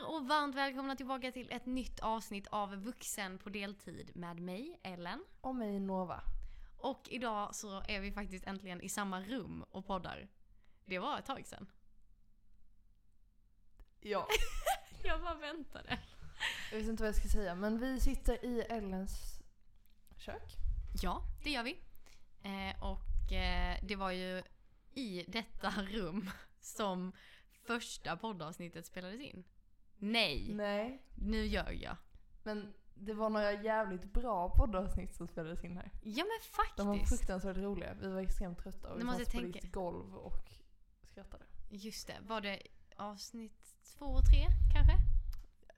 där och varmt välkomna tillbaka till ett nytt avsnitt av Vuxen på deltid med mig, Ellen. Och mig Nova. Och idag så är vi faktiskt äntligen i samma rum och poddar. Det var ett tag sedan. Ja. Jag bara väntade. Jag vet inte vad jag ska säga men vi sitter i Ellens kök. Ja, det gör vi. Eh, och eh, det var ju i detta rum som första poddavsnittet spelades in. Nej, Nej. nu gör jag. Men det var några jävligt bra poddavsnitt som spelades in här. Ja men De var faktiskt. fruktansvärt roliga. Vi var extremt trötta och vi satt jag på ditt golv och skrattade. Just det, var det avsnitt två och tre kanske?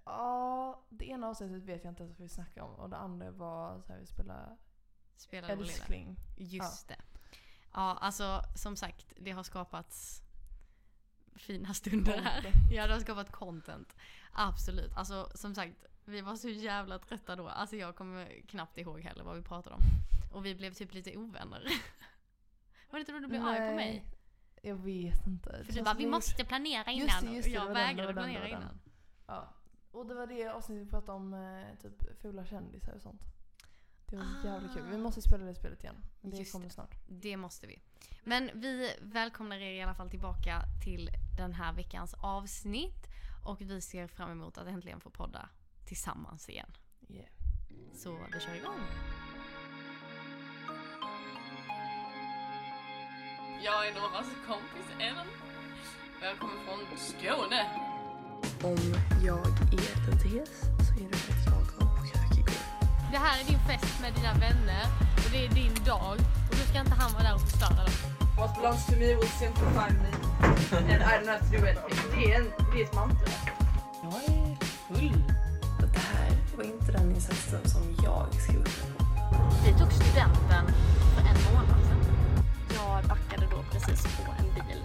Ja, det ena avsnittet vet jag inte ens vad vi snackade om och det andra var så här vi spelade lilla. älskling. Just det. Ja, alltså som sagt, det har skapats fina stunder här. Ja, det har skapat content. Absolut. Alltså som sagt, vi var så jävla trötta då. Alltså jag kommer knappt ihåg heller vad vi pratade om. Och vi blev typ lite ovänner. Var det inte då du blev arg på mig? Jag vet inte. För du känns bara, vi måste planera innan. Just det, just det, och jag vägrade planera innan. Ja. Och det var det avsnittet vi pratade om eh, typ fula kändisar och sånt. Det var jävligt kul. Vi Ah. måste spela det spelet igen. Men det Just kommer det. snart. Det måste vi. Men vi välkomnar er i alla fall tillbaka till den här veckans avsnitt. Och vi ser fram emot att äntligen få podda tillsammans igen. Yeah. Så vi kör igång. Jag är Novas kompis Ellen. Och jag kommer från Skåne. Om jag är hes så är det Det här är din fest med dina vänner och det är din dag. Och då ska inte han vara där och förstöra den. What belongs to me will simplify me and I don't have to do anything. Det är, en, det är ett mantra. Jag är full. Det här var inte den insatsen som jag skrev upp mig på. Vi tog studenten för en månad sedan. Jag backade då precis på en bil.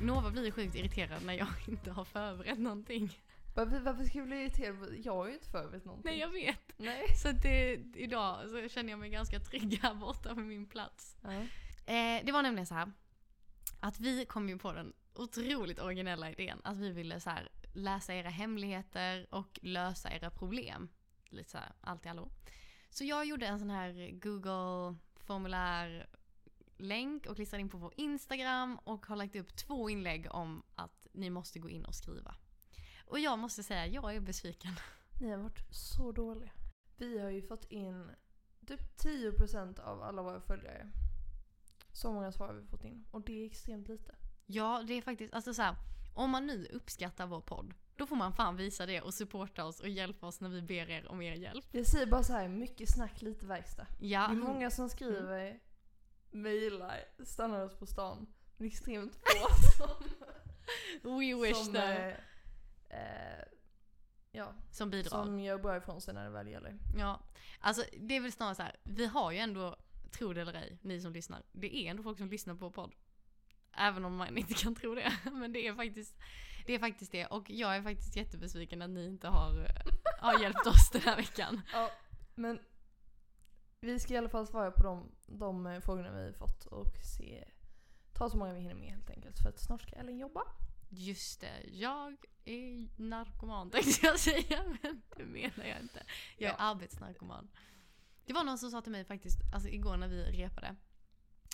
Nova blir sjukt irriterad när jag inte har förberett någonting. Varför, varför ska jag bli irriterad? på- Jag har ju inte förberett någonting. Nej jag vet. Nej. Så att det, idag så känner jag mig ganska trygg här borta på min plats. Ja. Eh, det var nämligen så här att vi kom ju på den otroligt originella idén att vi ville så här läsa era hemligheter och lösa era problem. Lite så här, allt i allo. Så jag gjorde en sån här Google formulär länk och klistrade in på vår Instagram och har lagt upp två inlägg om att ni måste gå in och skriva. Och jag måste säga, jag är besviken. Ni har varit så dåliga. Vi har ju fått in typ 10% av alla våra följare. Så många svar har vi fått in. Och det är extremt lite. Ja, det är faktiskt, alltså så här, om man nu uppskattar vår podd, då får man fan visa det och supporta oss och hjälpa oss när vi ber er om er hjälp. Jag säger bara så här, mycket snack, lite verkstad. Ja, Det är många som skriver, mejlar, stannar oss på stan. Men extremt få som, we wish som, though. Eh, eh, ja, som bidrar. som gör bra ifrån sig när det väl gäller. Ja, alltså det är väl snarare så här, vi har ju ändå, tro det eller ej, ni som lyssnar, det är ändå folk som lyssnar på podd. Även om man inte kan tro det. Men det är faktiskt det. Är faktiskt det. Och jag är faktiskt jättebesviken att ni inte har, har hjälpt oss den här veckan. Ja, men vi ska i alla fall svara på de, de eh, frågorna vi fått och se, ta så många vi hinner med helt enkelt. För att snart ska Ellen jobba. Just det, jag är narkoman tänkte jag säga, men det menar jag inte. Jag är Ja. arbetsnarkoman. Det var någon som sa till mig faktiskt, alltså igår när vi repade.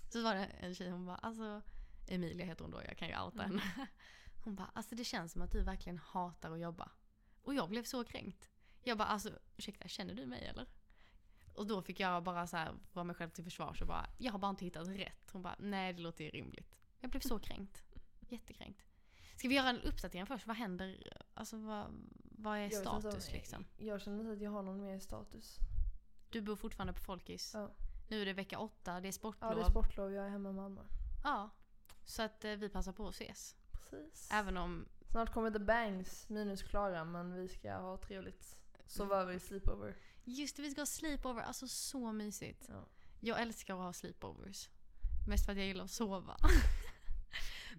Så var det en tjej, hon bara, alltså Emilia heter hon då, jag kan ju outa henne. Hon bara, alltså det känns som att du verkligen hatar att jobba. Och jag blev så kränkt. Jag bara, alltså ursäkta, känner du mig eller? Och då fick jag bara så här vara mig själv till försvar och bara, jag har bara inte hittat rätt. Hon bara, nej det låter ju rimligt. Jag blev så kränkt. Jättekränkt. Ska vi göra en uppdatering först? Vad händer? Alltså vad, vad är Jag status liksom? Jag känner inte att jag har någon mer status. Du bor fortfarande på Folkis. Ja, Nu är det vecka åtta, det är sportlov. ja det är sportlov, jag är hemma i Malmö. Ja. Så att eh, vi passar på att ses. Precis. Även om, Snart kommer The Bangs minus Klara men vi ska ha trevligt. Sova över i sleepover. just det vi ska ha sleepover, alltså så mysigt. Ja. Jag älskar att ha sleepovers. Mest för att jag gillar att sova.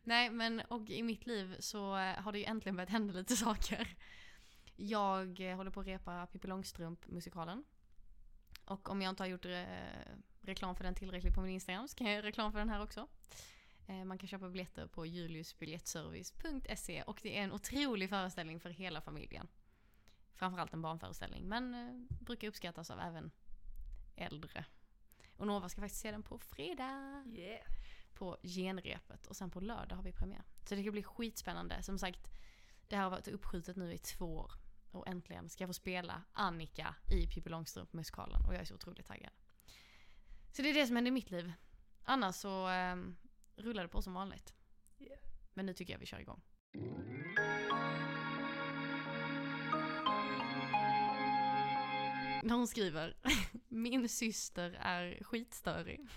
Nej men och i mitt liv så eh, har det ju äntligen börjat hända lite saker. Jag eh, håller på att repa Pippi Långstrump-musikalen. Och om jag inte har gjort re reklam för den tillräckligt på min Instagram så kan jag göra reklam för den här också. Man kan köpa biljetter på juliusbiljettservice.se och det är en otrolig föreställning för hela familjen. Framförallt en barnföreställning men eh, brukar uppskattas av även äldre. Och Nova ska faktiskt se den på fredag Yeah på genrepet och sen på lördag har vi premiär. Så det ska bli skitspännande. Som sagt, det här har varit uppskjutet nu i två år och äntligen ska jag få spela Annika i Pippi Långstrump-musikalen och jag är så otroligt taggad. Så det är det som händer i mitt liv. Annars så eh, rullar det på som vanligt. Yeah. Men nu tycker jag vi kör igång. När hon skriver Min syster är skitstörig.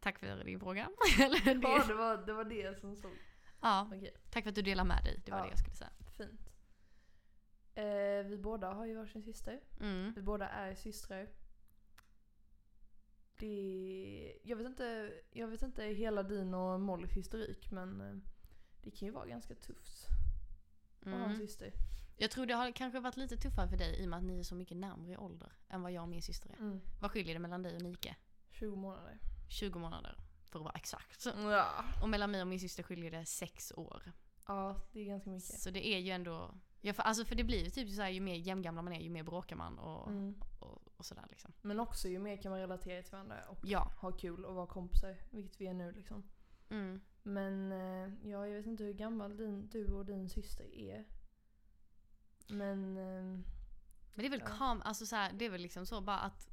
Tack för din fråga. Ja, det, var, det var det som stod. ja, Okej, tack för att du delar med dig. Det var Ja. det jag skulle säga. fint. Eh, vi båda har ju varsin syster. Mm. Vi båda är systrar. Det, jag, vet inte, jag vet inte hela din och Mollys historik men eh, det kan ju vara ganska tufft att ha en Mm. syster. Jag tror det har kanske varit lite tuffare för dig i och med att ni är så mycket närmare i ålder än vad jag och min syster är. Mm. Vad skiljer det mellan dig och Nike? 20 månader. 20 månader för att vara exakt. Ja. Och mellan mig och min syster skiljer det 6 år. ja, det är ganska mycket. Så det är ju ändå... Ja, för, alltså för det blir ju typ så här, ju mer jämngamla man är ju mer bråkar man och, Mm. och, och sådär liksom. Men också ju mer kan man relatera till varandra och Ja. ha kul och vara kompisar, vilket vi är nu liksom. Mm. Men eh, ja, jag vet inte hur gammal din, du och din syster är. Men eh, Men det är väl Ja. kam, alltså så här, det är väl liksom så bara att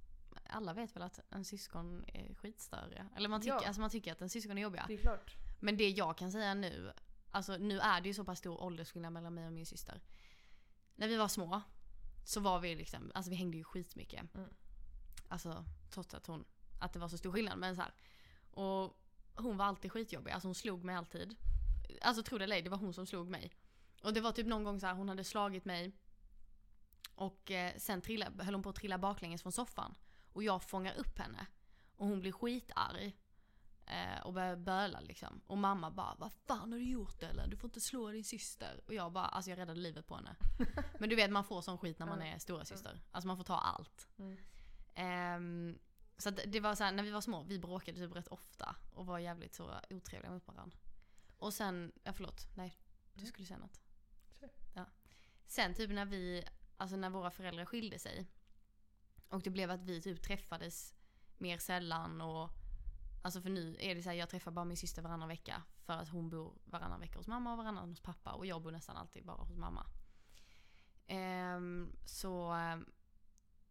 alla vet väl att en syskon är skitstöriga. Eller man tycker, Ja. alltså man tycker att en syskon är jobbiga. det är klart. Men det jag kan säga nu, alltså nu är det ju så pass stor åldersskillnad mellan mig och min syster. När vi var små så var vi liksom, alltså vi hängde ju skitmycket. Mm. Alltså trots att hon, att det var så stor skillnad. Men så här. Och hon var alltid skitjobbig, alltså hon slog mig alltid. Alltså tro det eller ej, det var hon som slog mig. Och det var typ någon gång så här, hon hade slagit mig. Och eh, sen trilla, höll hon på att trilla baklänges från soffan. Och jag fångar upp henne. Och hon blir skitarg. Eh, och börjar böla liksom. Och mamma bara Vad fan har du gjort Ellen? Du får inte slå din syster. Och jag bara, alltså jag räddade livet på henne. Men du vet man får sån skit när man är stora syster. Alltså man får ta allt. Mm. Ehm, så det var så här, när vi var små, vi bråkade typ rätt ofta. Och var jävligt så otrevliga mot varandra. Och sen, ja förlåt, nej. Du Mm. skulle säga något. Ja. Sen typ när vi, alltså när våra föräldrar skilde sig. Och det blev att vi typ träffades mer sällan och Alltså för nu är det så här, jag träffar bara min syster varannan vecka. För att hon bor varannan vecka hos mamma och varannan hos pappa. Och jag bor nästan alltid bara hos mamma. Um, så ehm,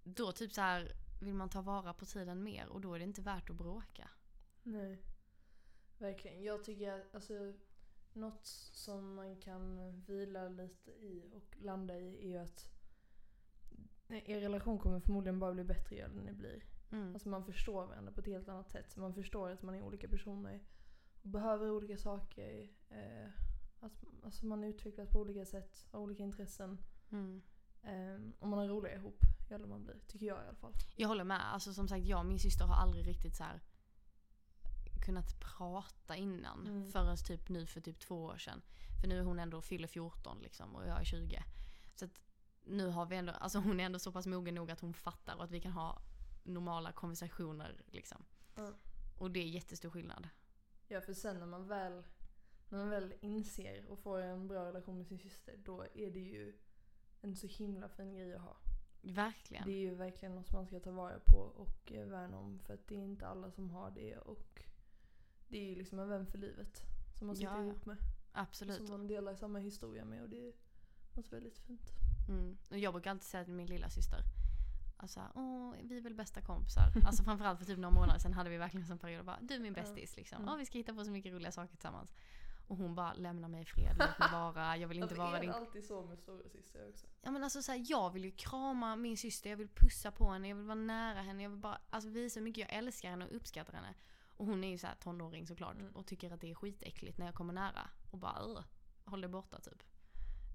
då typ så här vill man ta vara på tiden mer och då är det inte värt att bråka. Nej. Verkligen. Jag tycker att alltså, något som man kan vila lite i och landa i är ju att er relation kommer förmodligen bara bli bättre ju äldre ni blir. Mm. Alltså man förstår varandra på ett helt annat sätt. Man förstår att man är olika personer och behöver olika saker. Eh, att, alltså man utvecklas på olika sätt, har olika intressen. Mm. Eh, och man har roligare ihop ju äldre man blir, tycker jag i alla fall. Jag håller med. Alltså som sagt, jag och min syster har aldrig riktigt så här kunnat prata innan. Mm. Förrän typ nu för typ två år sedan. För nu är hon ändå fyller 14 liksom och jag är 20. Så att nu har vi ändå, alltså hon är ändå så pass mogen nog att hon fattar och att vi kan ha normala konversationer liksom. Ja. Och det är jättestor skillnad. Ja, för sen när man väl, när man väl inser och får en bra relation med sin syster, då är det ju en så himla fin grej att ha. Verkligen. Det är ju verkligen något man ska ta vara på och eh, värna om för att det är inte alla som har det och det är ju liksom en vän för livet som man sitter Ja, ihop med. Absolut. Som man delar samma historia med och det något väldigt fint. Mm. Och jag brukar alltid säga till min lilla syster. Alltså, åh, vi är väl bästa kompisar. Alltså framförallt för typ några månader sedan hade vi verkligen en period. och Bara, du är min bästis liksom. Mm. Åh, vi ska hitta på så mycket roliga saker tillsammans. Och hon bara, lämna mig i fred, låt mig vara. Jag vill inte Alltså, vara är din... det alltid så med storasystrar också? Ja men alltså så här, jag vill ju krama min syster, jag vill pussa på henne, jag vill vara nära henne. Jag vill bara alltså, visa hur mycket jag älskar henne och uppskattar henne. Och hon är ju så här tonåring såklart Mm. och tycker att det är skitäckligt när jag kommer nära. Och bara "Ugh, håll dig borta typ.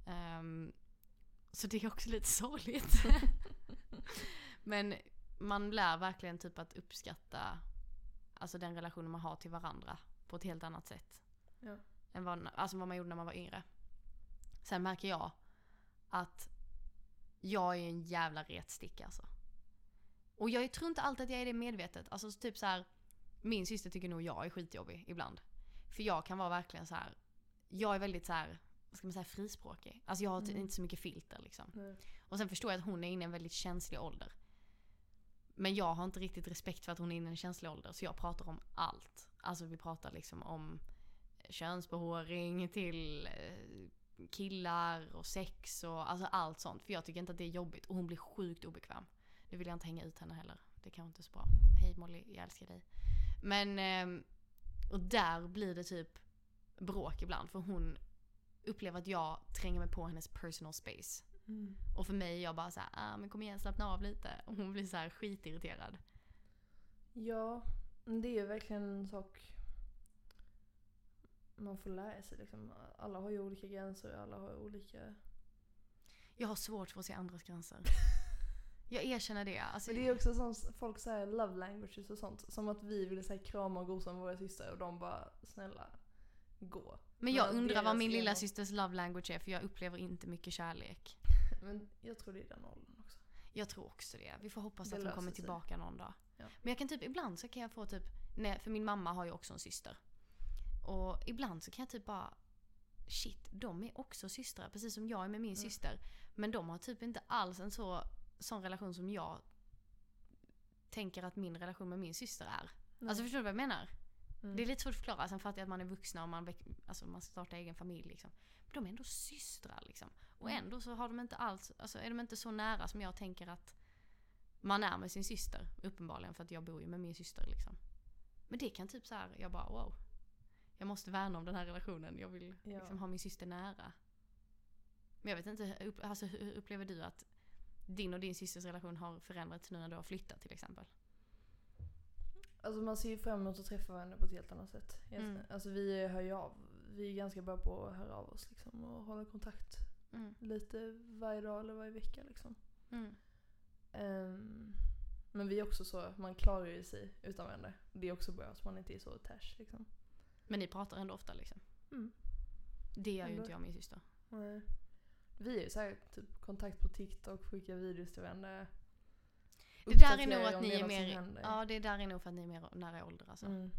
Ehm, så det är också lite sorgligt. Men man lär verkligen typ att uppskatta alltså den relationen man har till varandra på ett helt annat sätt. Ja. Än vad, alltså vad man gjorde när man var yngre. Sen märker jag att jag är en jävla retsticka alltså. Och jag tror inte alltid att jag är det medvetet. Alltså typ så här. min syster tycker nog jag är skitjobbig ibland. För jag kan vara verkligen så här. jag är väldigt så här, vad ska man säga, frispråkig. Alltså jag har Mm. inte så mycket filter liksom. Nej. Och sen förstår jag att hon är inne i en väldigt känslig ålder. Men jag har inte riktigt respekt för att hon är inne i en känslig ålder. Så jag pratar om allt. Alltså vi pratar liksom om könsbehåring till eh, killar och sex och alltså allt sånt. För jag tycker inte att det är jobbigt. Och hon blir sjukt obekväm. Nu vill jag inte hänga ut henne heller. Det kan inte så bra. Hej Molly, jag älskar dig. Men, ehm, och där blir det typ bråk ibland. För hon upplever att jag tränger mig på hennes personal space. Mm. Och för mig är jag bara såhär, ah, men kom igen slappna av lite. Och hon blir så här skitirriterad. Ja, det är ju verkligen en sak man får lära sig liksom. Alla har ju olika gränser, alla har olika... Jag har svårt för att se andras gränser. Jag erkänner det. Alltså, Men det är också som folk säger love languages och sånt. Som att vi ville säga krama och gosa med våra systrar och de bara snälla gå. Men jag undrar vad min lilla systers love language är för jag upplever inte mycket kärlek. Men jag tror det är den åldern också. Jag tror också det. Vi får hoppas Det att hon kommer sig. tillbaka någon dag. Ja. Men jag kan typ, ibland så kan jag få typ, nej, för min mamma har ju också en syster. Och ibland så kan jag typ bara, shit, de är också systrar. Precis som jag är med min Mm. syster. Men de har typ inte alls en så, sån relation som jag tänker att min relation med min syster är. Alltså förstår du vad jag menar? Mm. Det är lite svårt att förklara. Sen fattar jag att man är vuxna och man, alltså man startar egen familj liksom. Men de är ändå systrar liksom. Och Mm. ändå så har de inte alls, alltså är de inte så nära som jag tänker att man är med sin syster. Uppenbarligen för att jag bor ju med min syster liksom. Men det kan typ så här, jag bara wow. Jag måste värna om den här relationen. Jag vill Ja. liksom ha min syster nära. Men jag vet inte, upp, alltså, hur upplever du att din och din systers relation har förändrats nu när du har flyttat till exempel? Alltså man ser ju fram emot att träffa varandra på ett helt annat sätt. Mm. Alltså vi hör ju av. Vi är ganska bra på att höra av oss liksom och hålla kontakt Mm. lite varje dag eller varje vecka liksom. Mm. Ehm, men vi är också så, man klarar ju sig utan varandra. Det är också bra att man inte är så attached liksom. Men ni pratar ändå ofta liksom? Mm. Det gör ju Ändå. inte jag och min syster. Nej. Vi är ju såhär typ kontakt på TikTok, skickar videos till varandra. Det där är nog att ni är mer, ja det där är nog för att ni är mer nära ålder alltså. Mm.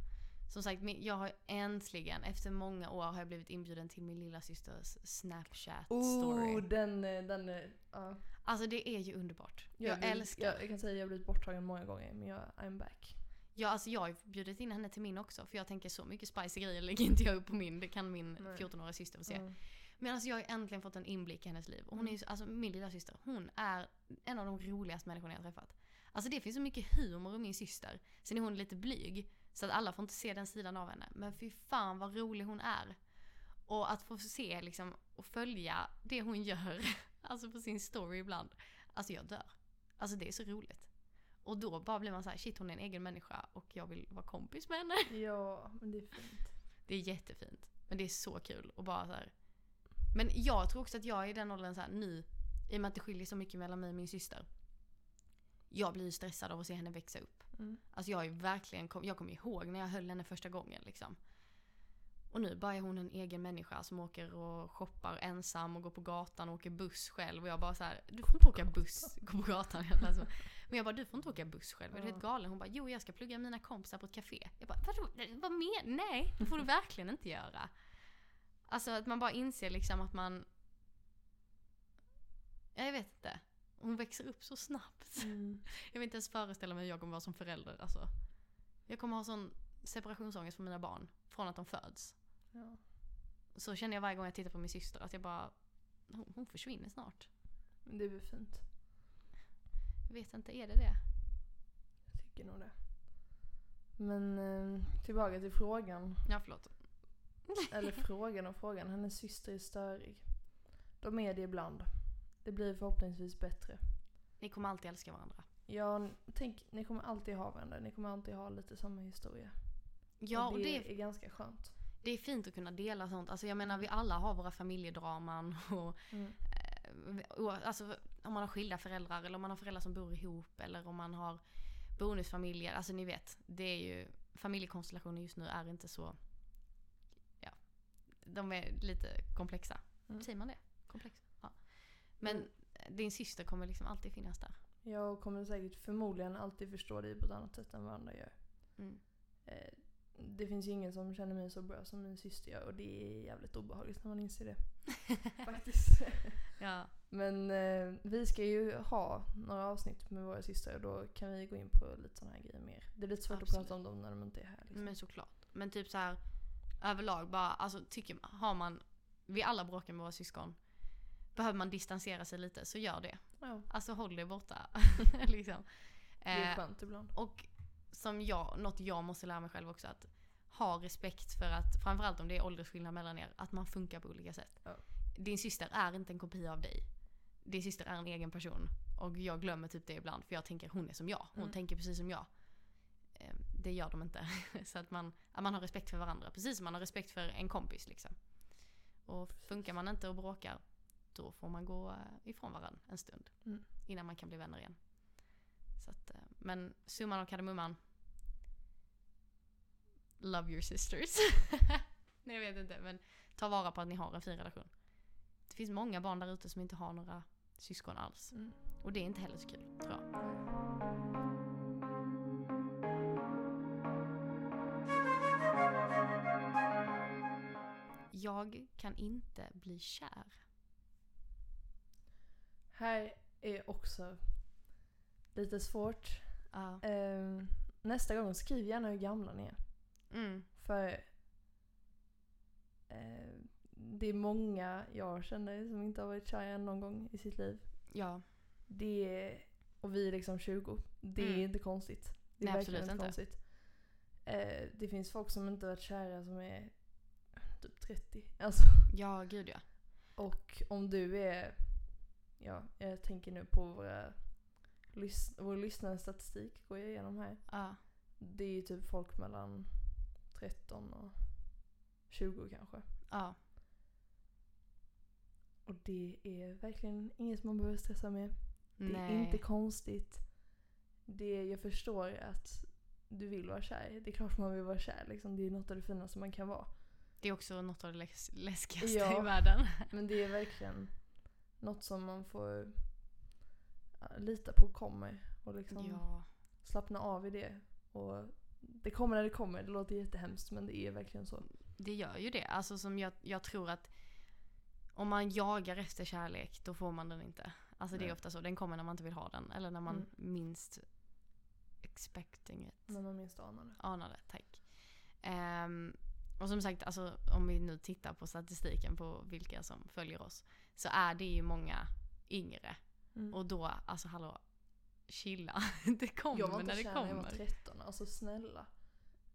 Som sagt, jag har äntligen, efter många år har jag blivit inbjuden till min lilla systers snapchat story. Oh, den, den, eh, ja. Alltså det är ju underbart. Jag, har blivit- älskar. Jag, jag kan säga att jag har blivit borttagen många gånger men jag, I'm back. Ja, alltså jag har ju bjudit in henne till min också för jag tänker så mycket spicy grejer lägger inte jag upp på min. Det kan min Nej. 14-åriga syster få se. Mm. Men alltså jag har äntligen fått en inblick i hennes liv. Och hon är ju, så- alltså min lilla syster, hon är en av de roligaste människorna jag har träffat. Alltså det finns så mycket humor i min syster. Sen är hon lite blyg. Så att alla får inte se den sidan av henne. Men fy fan vad rolig hon är. Och att få se liksom och följa det hon gör. Alltså på sin story ibland. Alltså jag dör. Alltså det är så roligt. Och då bara blir man så här, shit hon är en egen människa och jag vill vara kompis med henne. Ja, men det är fint. Det är jättefint. Men det är så kul och bara så här. Men jag tror också att jag är i den åldern så här nu, i och med att det skiljer så mycket mellan mig och min syster. Jag blir stressad av att se henne växa upp. Mm. Alltså jag är verkligen, jag kommer ihåg när jag höll henne första gången liksom. Och nu bara är hon en egen människa som åker och shoppar ensam och går på gatan och åker buss själv. Och jag bara så här, du får inte åka buss, gå på gatan. Alltså. Men jag bara, du får inte åka buss själv. Är du helt galen? Hon bara, jo jag ska plugga mina kompisar på ett café. Jag bara, vadå? Vad men? Nej, det får du verkligen inte göra. Alltså att man bara inser liksom att man... Ja, Jag vet inte. Hon växer upp så snabbt. Mm. Jag vill inte ens föreställa mig hur jag kommer vara som förälder. Alltså. Jag kommer ha sån separationsångest för mina barn. Från att de föds. Ja. Så känner jag varje gång jag tittar på min syster att jag bara... Hon, hon försvinner snart. Men det blir fint. Jag vet inte, är det det? Jag tycker nog det. Men eh, tillbaka till frågan. Ja, förlåt. Eller frågan och frågan. Hennes syster är störig. De är det ibland. Det blir förhoppningsvis bättre. Ni kommer alltid älska varandra. Ja, tänk, ni kommer alltid ha varandra. Ni kommer alltid ha lite samma historia. Ja, och det, det är, ganska skönt. det är fint att kunna dela sånt. Alltså jag menar, vi alla har våra familjedraman och Mm. Eh, alltså om man har skilda föräldrar eller om man har föräldrar som bor ihop eller om man har bonusfamiljer. Alltså ni vet, det är ju familjekonstellationer just nu är inte så, ja, de är lite komplexa. Mm. Säger man det? Komplexa? Men din syster kommer liksom alltid finnas där. Jag kommer säkert förmodligen alltid förstå dig på ett annat sätt än vad andra gör. Mm. eh, det finns ju ingen som känner mig så bra som min syster gör och det är jävligt obehagligt när man inser det. Faktiskt. Ja. Men eh, vi ska ju ha några avsnitt med våra systrar och då kan vi gå in på lite sådana här grejer mer. Det är lite svårt Absolut. att prata om dem när de inte är här. Liksom. Men såklart. Men typ så här överlag bara, alltså tycker har man, vi alla bråkar med våra syskon. Behöver man distansera sig lite så gör det. ja, Alltså håll dig borta. liksom. det är Eh, skönt ibland. och som jag, något jag måste lära mig själv också att ha respekt för att, framförallt om det är åldersskillnad mellan er, att man funkar på olika sätt. Ja. Din syster är inte en kopia av dig. Din syster är en egen person. Och jag glömmer typ det ibland för jag tänker hon är som jag. Hon Mm. tänker precis som jag. Eh, Det gör de inte. Så att man, att man har respekt för varandra. Precis som man har respekt för en kompis liksom. Och funkar man inte och bråkar då får man gå eh, ifrån varandra en stund. Mm. Innan man kan bli vänner igen. Så att, eh, men summan av kardemumman. Love your sisters. Nej jag vet inte men ta vara på att ni har en fin relation. Det finns många barn där ute som inte har några syskon alls. Mm. Och det är inte heller så kul tror jag. Jag kan inte bli kär. Här är också lite svårt. Ja. Ehm, nästa gång skriv gärna hur gamla ni är. Mm. För eh, det är många jag känner som inte har varit kära någon gång i sitt liv. Ja. Det är, och vi är liksom 20. Det är Mm. inte konstigt. Det är Nej, verkligen absolut inte inte. konstigt. Eh, det finns folk som inte varit kära som är typ 30. Alltså, Ja, gud ja. och om du är, ja, jag tänker nu på våra lys- vår lyssnarstatistik går jag igenom här. Ja. Det är ju typ folk mellan 13 och 20 kanske. Ja. Och det är verkligen inget man behöver stressa med. Det är Nej. inte konstigt. Det, jag förstår att du vill vara kär. Det är klart man vill vara kär. Liksom. Det är något av det finaste man kan vara. Det är också något av det läs- läskigaste Ja. i världen. Men det är verkligen något som man får lita på kommer. Och liksom Ja. slappna av i det. Och det kommer när det kommer. Det låter jättehemskt men det är verkligen så. Det gör ju det. Alltså som jag, jag tror att om man jagar efter kärlek då får man den inte. Alltså det är Nej. ofta så. Den kommer när man inte vill ha den. Eller när man Mm. minst expecting it. När man minst anar det. Anade, tack. Ehm, och som sagt, alltså, om vi nu tittar på statistiken på vilka som följer oss. Så är det ju många yngre. Mm. Och då, alltså hallå, chilla. Det kommer jag var när inte det kär när jag var kommer. 13. Alltså snälla.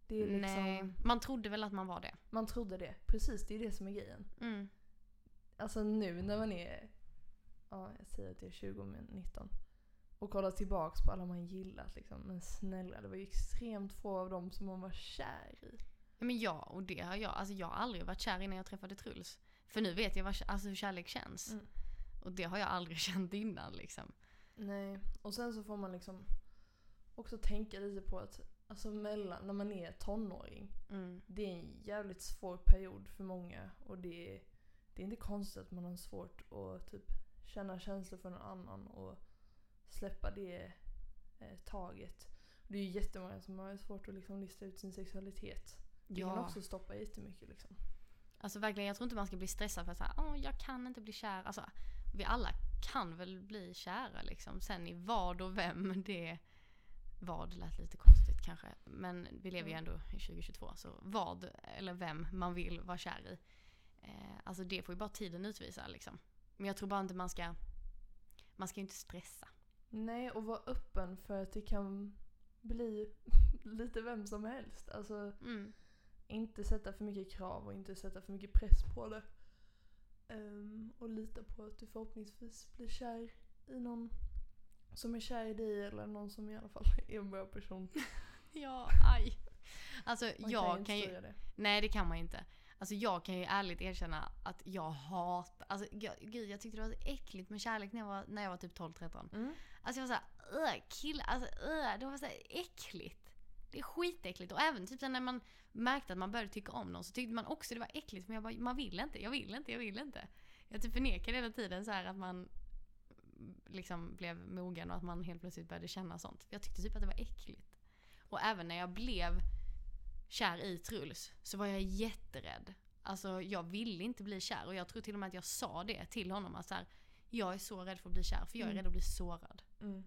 Det är liksom, Nej, man trodde väl att man var det. Man trodde det. Precis, det är det som är grejen. Mm. Alltså nu när man är, ja jag säger att jag är 20 men 19. Och kollar tillbaks på alla man gillat liksom. Men snälla, det var ju extremt få av dem som man var kär i. Men ja, och det har jag. Alltså jag har aldrig varit kär innan jag träffade Truls. För nu vet jag vad, alltså, hur kärlek känns. Mm. Och det har jag aldrig känt innan liksom. Nej, och sen så får man liksom också tänka lite på att alltså mellan, när man är tonåring, Mm. det är en jävligt svår period för många. Och det är, det är inte konstigt att man har svårt att typ känna känslor för någon annan och släppa det eh, taget. Det är ju jättemånga som har svårt att liksom lista ut sin sexualitet. Det kan Ja, också stoppa jättemycket liksom. Alltså verkligen. Jag tror inte man ska bli stressad för att säga, åh jag kan inte bli kär. Alltså vi alla kan väl bli kära liksom. Sen i vad och vem, det vad lät lite konstigt kanske. Men vi lever ju Mm. ändå i 2022. Så vad eller vem man vill vara kär i. Eh, alltså det får ju bara tiden utvisa liksom. Men jag tror bara inte man ska, man ska ju inte stressa. Nej, och vara öppen för att det kan bli lite vem som helst. Alltså Mm. Inte sätta för mycket krav och inte sätta för mycket press på det. Ehm, och lita på att du förhoppningsvis blir kär i någon som är kär i dig eller någon som i alla fall är en bra person. Ja, aj. Alltså Man jag ju kan, ju, det. nej det kan man inte. Alltså jag kan ju ärligt erkänna att jag hatar, alltså jag, gud jag tyckte det var så äckligt med kärlek när jag var, när jag var typ 12-13. Mm. Alltså jag var såhär, killar, alltså det var så äckligt. Det är skitäckligt och även typ när man märkte att man började tycka om någon så tyckte man också det var äckligt men jag bara, man vill inte, jag vill inte, jag vill inte. Jag typ förnekade hela tiden så här att man liksom blev mogen och att man helt plötsligt började känna sånt. Jag tyckte typ att det var äckligt. Och även när jag blev kär i Truls så var jag jätterädd. Alltså jag ville inte bli kär och jag tror till och med att jag sa det till honom att så här, jag är så rädd för att bli kär för jag är Mm. rädd att bli sårad. Mm.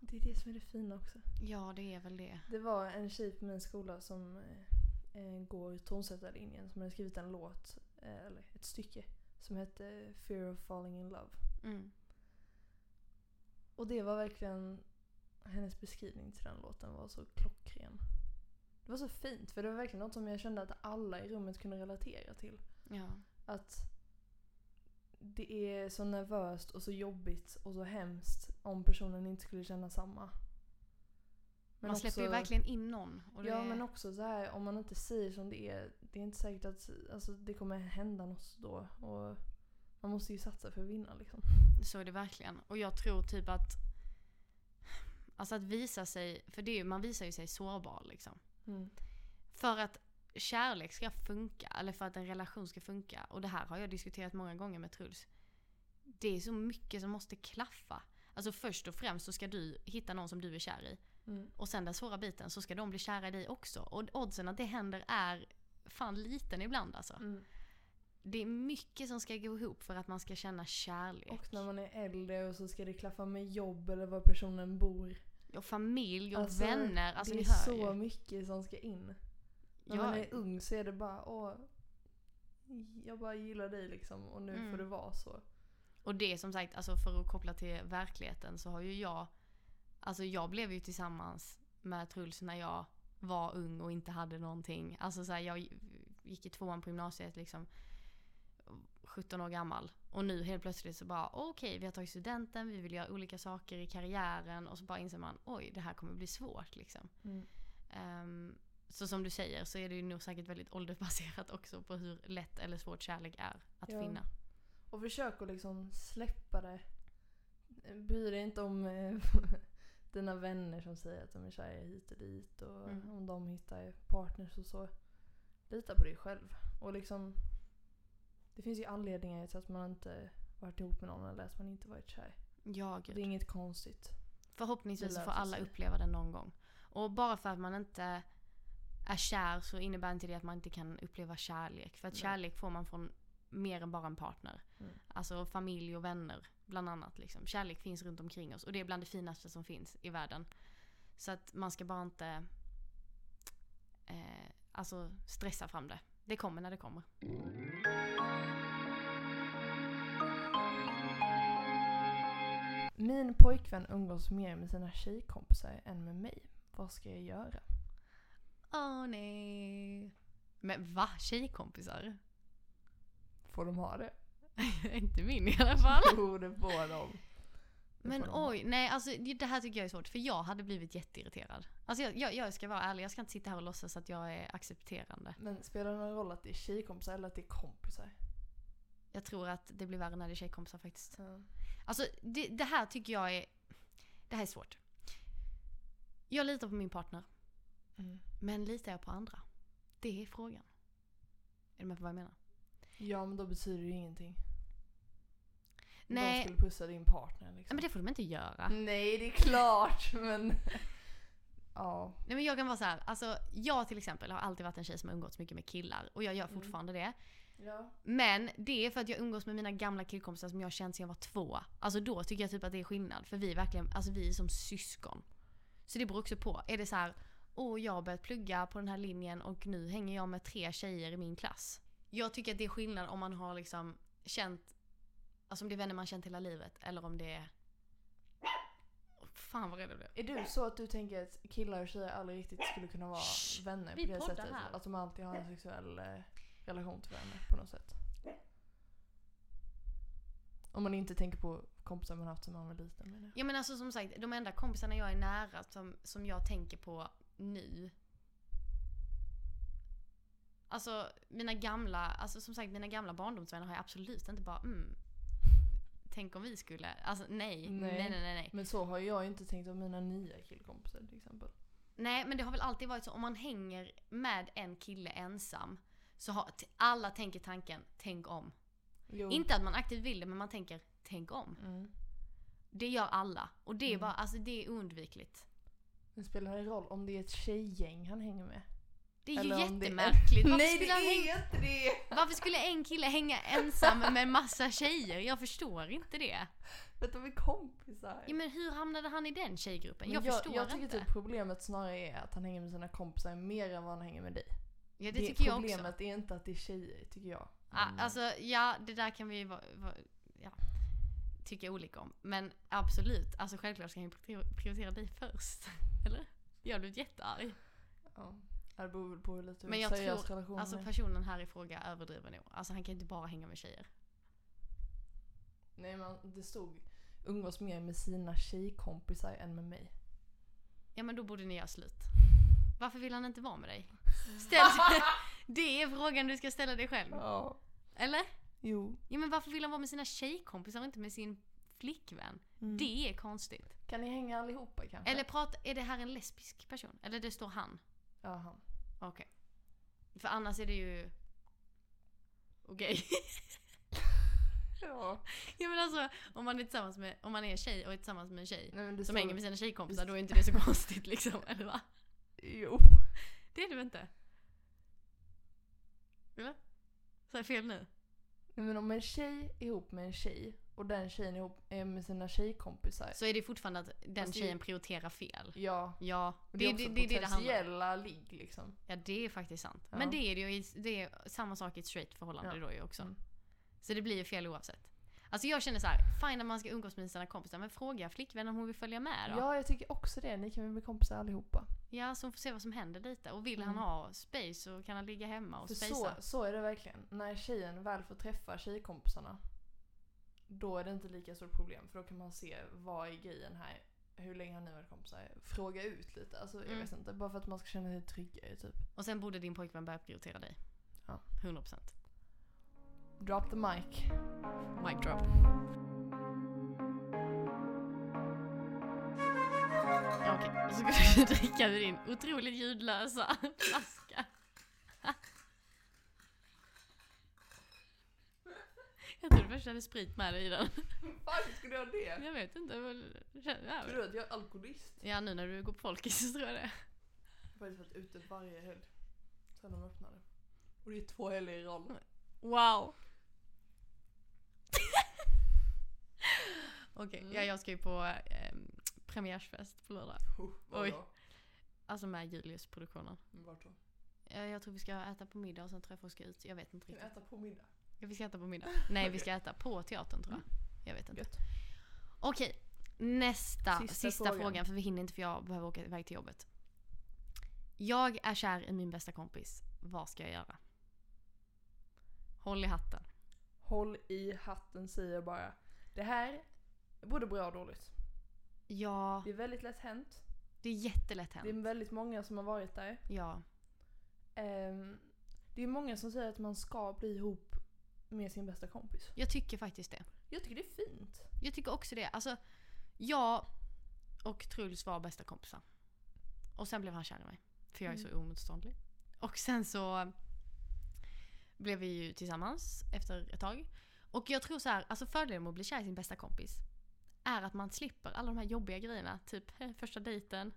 Det är det som är det fina också. Ja det är väl det. Det var en tjej på min skola som eh, eh, går tonsättarlinjen som hade skrivit en låt, eh, eller ett stycke, som hette Fear of falling in love. Mm. Och det var verkligen, hennes beskrivning till den låten var så klockren. Det var så fint för det var verkligen något som jag kände att alla i rummet kunde relatera till. Ja. Att det är så nervöst och så jobbigt och så hemskt om personen inte skulle känna samma. Men Man släpper ju också- verkligen in någon. Ja är- men också så här om man inte säger som det är. Det är inte säkert att alltså, det kommer hända något då. Och man måste ju satsa för att vinna liksom. Så är det verkligen. Och jag tror typ att Alltså att visa sig, för det är man visar ju sig sårbar liksom. Mm. För att kärlek ska funka, eller för att en relation ska funka, och det här har jag diskuterat många gånger med Truls. Det är så mycket som måste klaffa. Alltså först och främst så ska du hitta någon som du är kär i. Mm. Och sen den svåra biten så ska de bli kära i dig också. Och oddsen att det händer är fan liten ibland alltså. Mm. Det är mycket som ska gå ihop för att man ska känna kärlek. Och när man är äldre och så ska det klaffa med jobb eller var personen bor. Och familj och Alltså, vänner. Alltså det är så ju. mycket som ska in. När Ja, man är ung så är det bara åh, jag bara gillar dig liksom och nu Mm. får det vara så. Och det som sagt, alltså för att koppla till verkligheten så har ju jag, alltså jag blev ju tillsammans med Truls när jag var ung och inte hade någonting. Alltså så här, jag gick i tvåan på gymnasiet liksom 17 år gammal. Och nu helt plötsligt så bara okej vi har tagit studenten, vi vill göra olika saker i karriären och så bara inser man oj det här kommer bli svårt liksom. Mm. Ehm, så som du säger så är det ju nog säkert väldigt åldersbaserat också på hur lätt eller svårt kärlek är att Ja. finna. Och försök att liksom släppa det. Bry dig inte om eh, dina vänner som säger att de är kära hit och dit och Mm. om de hittar partners och så. Lita på dig själv. Och liksom Det finns ju anledningar till att man inte varit ihop med någon eller att man inte varit kär. Ja, Det gud. är inget konstigt. Förhoppningsvis Det får alla uppleva det någon gång. Och bara för att man inte är kär så innebär inte det att man inte kan uppleva kärlek. För att Nej. kärlek får man från mer än bara en partner. Mm. Alltså familj och vänner bland annat. Liksom. Kärlek finns runt omkring oss och det är bland det finaste som finns i världen. Så att man ska bara inte eh, alltså stressa fram det. Det kommer när det kommer. Min pojkvän umgås mer med sina tjejkompisar än med mig. Vad ska jag göra? Åh nej. Men va? Tjejkompisar? Får de ha det? inte min i alla fall. Jo, det får de. Det Men får de ha. oj, nej alltså det här tycker jag är svårt för jag hade blivit jätteirriterad. Alltså jag, jag, jag ska vara ärlig, jag ska inte sitta här och låtsas att jag är accepterande. Men spelar det någon roll att det är tjejkompisar eller att det är kompisar? Jag tror att det blir värre när det är tjejkompisar faktiskt. Ja. Alltså det, det här tycker jag är, det här är svårt. Jag litar på min partner, Mm. men litar jag på andra? Det är frågan. Är du med på vad jag menar? Ja, men då betyder det ju ingenting. Nej. De skulle pussa din partner liksom. men det får de inte göra. Nej, det är klart, men... ja. Nej men jag kan vara så här, alltså jag till exempel har alltid varit en tjej som har umgåtts mycket med killar och jag gör Mm. fortfarande det. Ja. Men det är för att jag umgås med mina gamla killkompisar som jag har känt sedan jag var två. Alltså då tycker jag typ att det är skillnad. För vi är verkligen, alltså vi är som syskon. Så det beror också på. Är det så här, åh jag har börjat plugga på den här linjen och nu hänger jag med tre tjejer i min klass. Jag tycker att det är skillnad om man har liksom känt, alltså om det är vänner man känt hela livet eller om det är... Fan vad rädd jag blev. Är du så att du tänker att killar och tjejer aldrig riktigt skulle kunna vara Shh, vänner på det sättet? här. Att de alltid har en sexuell eh, relation till varandra på något sätt? Om man inte tänker på kompisar man haft som man var liten menar jag. Ja men alltså som sagt, de enda kompisarna jag är nära som, som jag tänker på nu. Alltså mina gamla, alltså som sagt mina gamla barndomsvänner har jag absolut inte bara mm, Tänk om vi skulle, alltså nej, nej, Nej. nej, nej. Men så har jag ju inte tänkt om mina nya killkompisar till exempel. Nej men det har väl alltid varit så om man hänger med en kille ensam så har alla tänker tanken, tänk om. Jo. Inte att man aktivt vill det men man tänker, tänk om. Mm. Det gör alla. Och det är Mm. bara, alltså det är oundvikligt. Men spelar det roll om det är ett tjejgäng han hänger med? Det är ju Eller om det är- jättemärkligt. Nej det är inte det! varför skulle en kille hänga ensam med en massa tjejer? Jag förstår inte det. Vet du, vi är kompisar. Ja, men hur hamnade han i den tjejgruppen? Men Jag, förstår jag tycker inte. typ problemet snarare är att han hänger med sina kompisar mer än vad han hänger med dig. ja, det, tycker jag också. problemet är inte att det är tjejer, tycker jag. Ja, Men, alltså, ja, det där kan vi vara, vara, ja, tycka olika om. Men absolut, alltså självklart ska han ju prior- prioritera dig först. Eller? Jag blev jättearg. ja. Det beror på hur lite Men jag tror, alltså personen här i fråga överdriver nog. Alltså han kan inte bara hänga med tjejer. Nej men det stod umgås mer med sina tjejkompisar än med mig. Ja men då borde ni göra slut. Varför vill han inte vara med dig? Ställ, det är frågan du ska ställa dig själv. Ja. Eller? Jo. Ja men varför vill han vara med sina tjejkompisar och inte med sin flickvän? Mm. Det är konstigt. Kan ni hänga allihopa kanske? Eller prata, är det här en lesbisk person? Eller det står han? Jaha. Okej. För annars är det ju... Okej. Ja. ja men alltså om man är tillsammans med, om man är tjej och är tillsammans med en tjej Nej, men det som står- hänger med sina tjejkompisar då är inte det så konstigt liksom, eller va? Jo. Det är det väl inte? Eller? Så jag fel nu? Nej, men om en tjej är ihop med en tjej och den tjejen ihop är med sina tjejkompisar. Så är det fortfarande att den det- tjejen prioriterar fel. Ja. Ja, det, det är det, också det, det, är det potentiella ligg liksom. Ja det är faktiskt sant. Ja. Men det är det ju, det är samma sak i ett straight förhållande Ja. då ju också. Mm. Så det blir ju fel oavsett. Alltså jag känner så här, fine när man ska umgås med sina kompisar, men fråga flickvännen om hon vill följa med då. Ja, jag tycker också det. Ni kan väl bli kompisar allihopa. Ja, så hon får se vad som händer lite. Och vill han Mm. ha space så kan han ligga hemma och För så, spacea. så är det verkligen. När tjejen väl får träffa tjejkompisarna, då är det inte lika stort problem. För då kan man se vad är grejen här. Hur länge har ni varit kompisar? Fråga ut lite. Alltså, jag Mm. vet inte. Bara för att man ska känna sig tryggare typ. Och sen borde din pojkvän börja prioritera dig. Ja. 100%. Drop the mic. Mic drop. Okej, och så ska du dricka ur din otroligt ljudlösa flaska. Jag hade sprit med dig i den. Varför skulle jag det? Jag vet inte. men- Tror du att jag är alkoholist? Ja, nu när du går på folkis så tror jag det. Jag har faktiskt varit ute varje helg. Sen de öppnade. Och det är två helger i rad. Wow. Okej, Mm. ja, jag ska ju på eh, premiärsfest på lördag. Oh, Oj. Alltså med Julius-produktionen. Vart då? Ja, jag tror vi ska äta på middag och sen tror jag folk ska ut. Jag vet inte Ska riktigt. äta på middag? Vi ska äta på middag. Nej, vi ska äta på teatern tror jag. Jag vet inte. Gött. Okej, nästa, sista, Sista frågan. frågan. för vi hinner inte för jag behöver åka iväg till jobbet. Jag är kär i min bästa kompis. Vad ska jag göra? Håll i hatten. Håll i hatten säger jag bara. Det här är både bra och dåligt. Ja, Det är väldigt lätt hänt. det är jättelätt Det är hänt. väldigt många som har varit där. Ja, Ehm, det är många som säger att man ska bli ihop med sin bästa kompis. jag tycker faktiskt det. Jag tycker det är fint. Jag tycker också det. Alltså, jag och Truls var bästa kompisar. Och sen blev han kär i mig. För jag är så Mm. omotståndlig. Och sen så blev vi ju tillsammans efter ett tag. Och jag tror så här, alltså fördelen med att bli kär i sin bästa kompis är att man slipper alla de här jobbiga grejerna. Typ första dejten,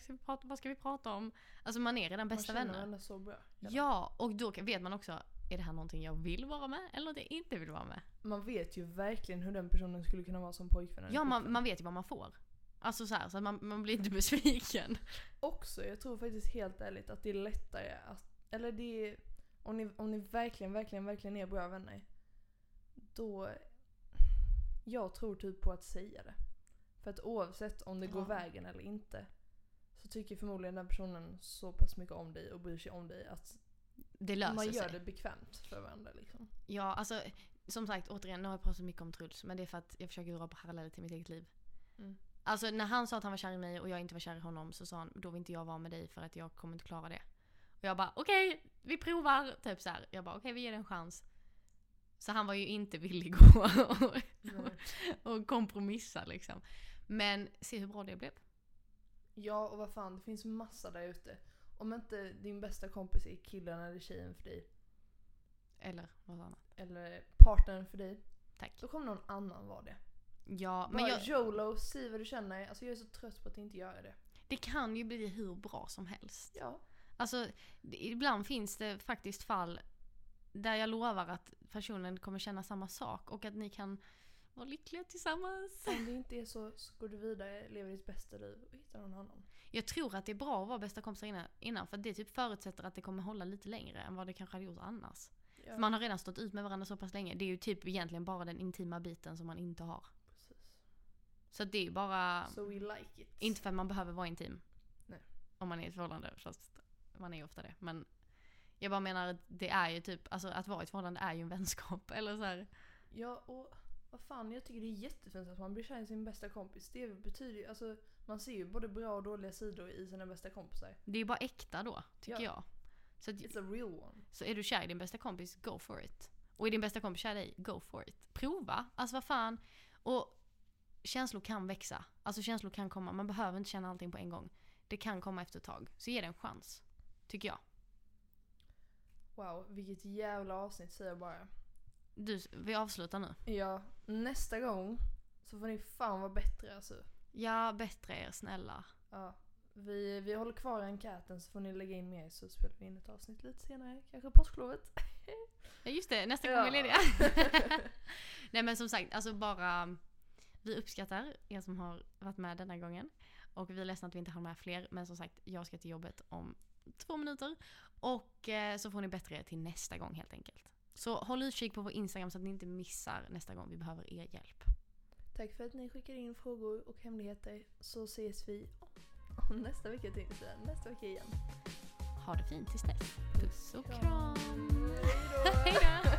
ska prata, vad ska vi prata om? Alltså man är redan bästa man känner vänner. varandra så bra. Ja, och då vet man också, är det här någonting jag vill vara med eller det jag inte vill vara med? Man vet ju verkligen hur den personen skulle kunna vara som pojkvän Ja, man, man vet ju vad man får. Alltså så här, så man, man blir inte besviken. Också, jag tror faktiskt helt ärligt att det är lättare att, eller det är, om ni, om ni verkligen, verkligen, verkligen är bra vänner. Då, jag tror typ på att säga det. För att oavsett om det går Ja. vägen eller inte. Så tycker förmodligen den personen så pass mycket om dig och bryr sig om dig att Det löser man gör sig. det bekvämt för varandra liksom. Ja, alltså som sagt återigen, nu har jag pratat mycket om Truls, men det är för att jag försöker dra paralleller till mitt eget liv. Mm. Alltså när han sa att han var kär i mig och jag inte var kär i honom så sa han då vill inte jag vara med dig för att jag kommer inte klara det. Och jag bara okej, vi provar. Typ så här. Jag bara okej, vi ger det en chans. Så han var ju inte villig att och, och kompromissa liksom. Men se hur bra det blev. Ja och vad fan, det finns massa där ute. Om inte din bästa kompis är killen eller tjejen för dig, Eller något annat. eller partnern för dig, Tack. då kommer någon annan vara det. Ja, Men men jag, YOLO, säg vad du känner. Alltså jag är så trött på att inte göra det. det kan ju bli hur bra som helst. Ja. Alltså, ibland finns det faktiskt fall där jag lovar att personen kommer känna samma sak och att ni kan vara lyckliga tillsammans. Om det inte är så, så går du vidare, lever ditt bästa liv och hittar någon annan. Jag tror att det är bra att vara bästa kompisar innan, innan för det typ förutsätter att det kommer hålla lite längre än vad det kanske hade gjort annars. Ja, För man har redan stått ut med varandra så pass länge. Det är ju typ egentligen bara den intima biten som man inte har. precis. Så det är bara, So we like it. inte för att man behöver vara intim. Nej. Om man är i ett förhållande, fast man är ju ofta det. Men jag bara menar att det är ju typ, alltså att vara i ett förhållande är ju en vänskap. Eller så här. Ja, och vad fan, jag tycker det är jättefint att man blir kär i sin bästa kompis. Det betyder ju, alltså man ser ju både bra och dåliga sidor i sina bästa kompisar. Det är ju bara äkta då, tycker Ja. jag. Så, att, It's a real one. så är du kär i din bästa kompis, go for it. Och är din bästa kompis kär i dig, go for it. Prova, alltså vad fan. Och känslor kan växa. Alltså känslor kan komma, man behöver inte känna allting på en gång. Det kan komma efter ett tag. Så ge det en chans. Tycker jag. Wow, vilket jävla avsnitt säger jag bara. Du, vi avslutar nu. Ja, nästa gång så får ni fan vara bättre alltså. Ja, bättre er snälla. Ja, vi, vi håller kvar enkäten så får ni lägga in mer så spelar vi in ett avsnitt lite senare. Kanske påsklovet. Ja just det, nästa Ja. gång är lediga. Nej men som sagt, alltså bara vi uppskattar er som har varit med denna gången. Och vi är ledsna att vi inte har med fler. Men som sagt, jag ska till jobbet om två minuter. Och eh, så får ni bättre er till nästa gång helt enkelt. Så håll utkik på vår Instagram så att ni inte missar nästa gång vi behöver er hjälp. Tack för att ni skickar in frågor och hemligheter så ses vi nästa vecka säga. Nästa vecka igen. Ha det fint tills dess. Puss och Kram. kram! Hej då! Hej då!